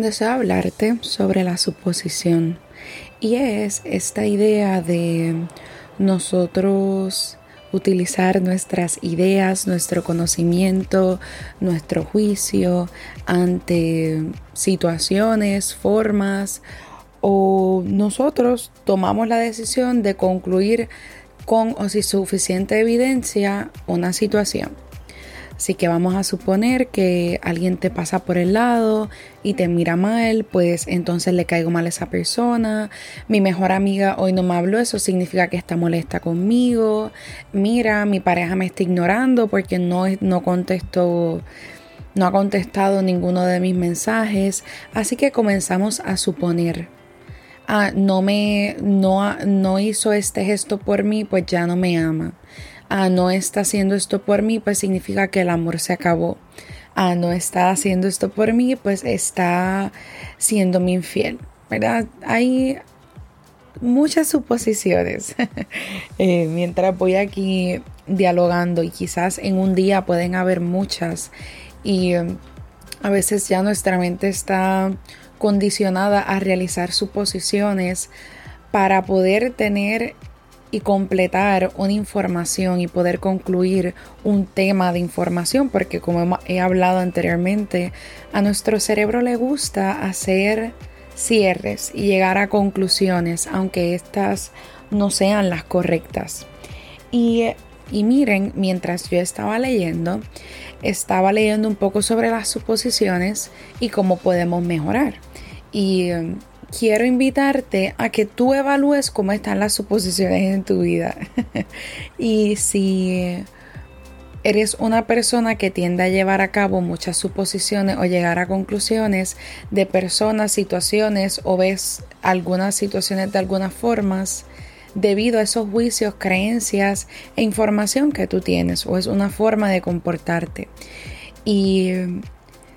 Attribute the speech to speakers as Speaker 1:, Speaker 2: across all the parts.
Speaker 1: Deseo hablarte sobre la suposición y es esta idea de nosotros utilizar nuestras ideas, nuestro conocimiento, nuestro juicio ante situaciones, formas o nosotros tomamos la decisión de concluir con o sin suficiente evidencia una situación. Así que vamos a suponer que alguien te pasa por el lado y te mira mal, pues entonces le caigo mal a esa persona. Mi mejor amiga hoy no me habló, eso significa que está molesta conmigo. Mira, mi pareja me está ignorando porque no, no contestó no ha contestado ninguno de mis mensajes, así que comenzamos a suponer. Ah, no me no, no hizo este gesto por mí, pues ya no me ama ah, no está haciendo esto por mí, pues significa que el amor se acabó. Ah, no está haciendo esto por mí, pues está siendo mi infiel. ¿Verdad? Hay muchas suposiciones. Eh, mientras voy aquí dialogando y quizás en un día pueden haber muchas y um, a veces ya nuestra mente está condicionada a realizar suposiciones para poder tener y completar una información y poder concluir un tema de información, porque como he hablado anteriormente, a nuestro cerebro le gusta hacer cierres y llegar a conclusiones, aunque estas no sean las correctas. Y, y miren, mientras yo estaba leyendo, estaba leyendo un poco sobre las suposiciones y cómo podemos mejorar. Y quiero invitarte a que tú evalúes cómo están las suposiciones en tu vida. y si eres una persona que tiende a llevar a cabo muchas suposiciones o llegar a conclusiones de personas, situaciones o ves algunas situaciones de algunas formas debido a esos juicios, creencias e información que tú tienes o es una forma de comportarte. Y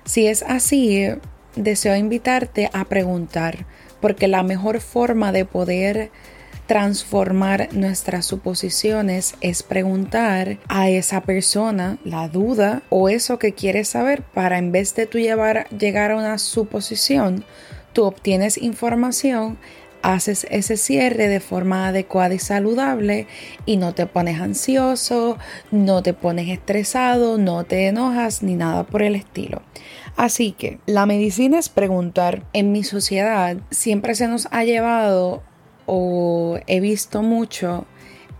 Speaker 1: si es así, deseo invitarte a preguntar, porque la mejor forma de poder transformar nuestras suposiciones es preguntar a esa persona la duda o eso que quieres saber para en vez de tú llevar, llegar a una suposición, tú obtienes información, haces ese cierre de forma adecuada y saludable y no te pones ansioso, no te pones estresado, no te enojas ni nada por el estilo. Así que la medicina es preguntar. En mi sociedad siempre se nos ha llevado o he visto mucho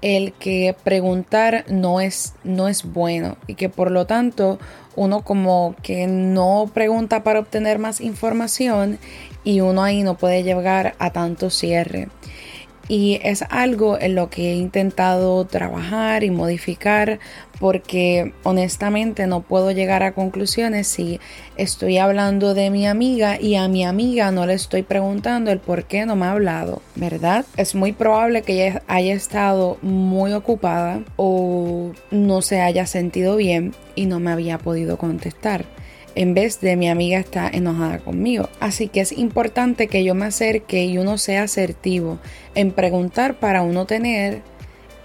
Speaker 1: el que preguntar no es, no es bueno y que por lo tanto uno como que no pregunta para obtener más información y uno ahí no puede llegar a tanto cierre. Y es algo en lo que he intentado trabajar y modificar porque honestamente no puedo llegar a conclusiones si estoy hablando de mi amiga y a mi amiga no le estoy preguntando el por qué no me ha hablado, ¿verdad? Es muy probable que ella haya estado muy ocupada o no se haya sentido bien y no me había podido contestar en vez de mi amiga está enojada conmigo. Así que es importante que yo me acerque y uno sea asertivo en preguntar para uno tener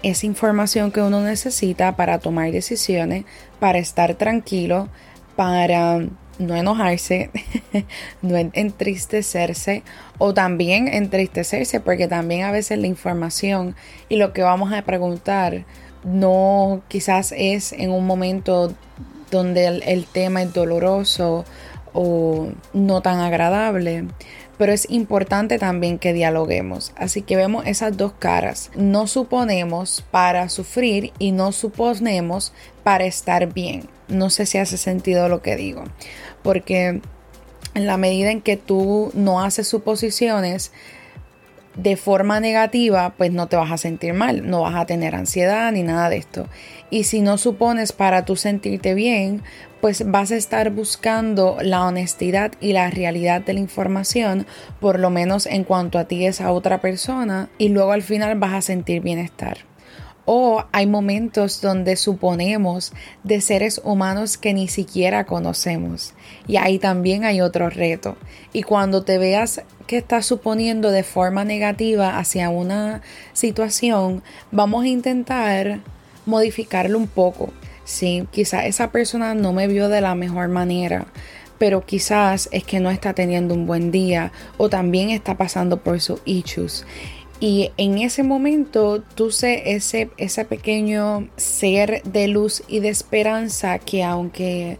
Speaker 1: esa información que uno necesita para tomar decisiones, para estar tranquilo, para no enojarse, no entristecerse o también entristecerse porque también a veces la información y lo que vamos a preguntar no quizás es en un momento donde el, tema es doloroso o no tan agradable, pero es importante también que dialoguemos. Así que vemos esas dos caras. No suponemos para sufrir y no suponemos para estar bien. No sé si hace sentido lo que digo, porque en la medida en que tú no haces suposiciones, de forma negativa, pues no te vas a sentir mal, no vas a tener ansiedad ni nada de esto. Y si no supones para tú sentirte bien, pues vas a estar buscando la honestidad y la realidad de la información, por lo menos en cuanto a ti es a otra persona, y luego al final vas a sentir bienestar. O hay momentos donde suponemos de seres humanos que ni siquiera conocemos. Y ahí también hay otro reto. Y cuando te veas que estás suponiendo de forma negativa hacia una situación, vamos a intentar modificarlo un poco. Sí, quizá esa persona no me vio de la mejor manera, pero quizás es que no está teniendo un buen día o también está pasando por sus issues. Y en ese momento tú sé ese, ese pequeño ser de luz y de esperanza que aunque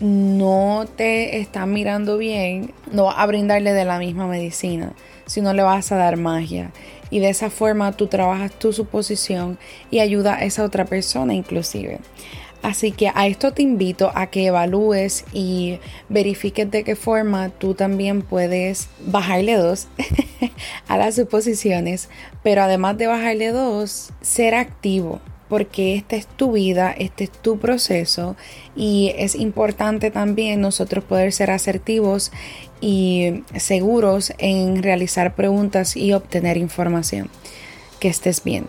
Speaker 1: no te está mirando bien, no vas a brindarle de la misma medicina, sino le vas a dar magia. Y de esa forma tú trabajas tu suposición y ayuda a esa otra persona inclusive. Así que a esto te invito a que evalúes y verifiques de qué forma tú también puedes bajarle dos a las suposiciones, pero además de bajarle dos, ser activo porque esta es tu vida, este es tu proceso y es importante también nosotros poder ser asertivos y seguros en realizar preguntas y obtener información. Que estés bien.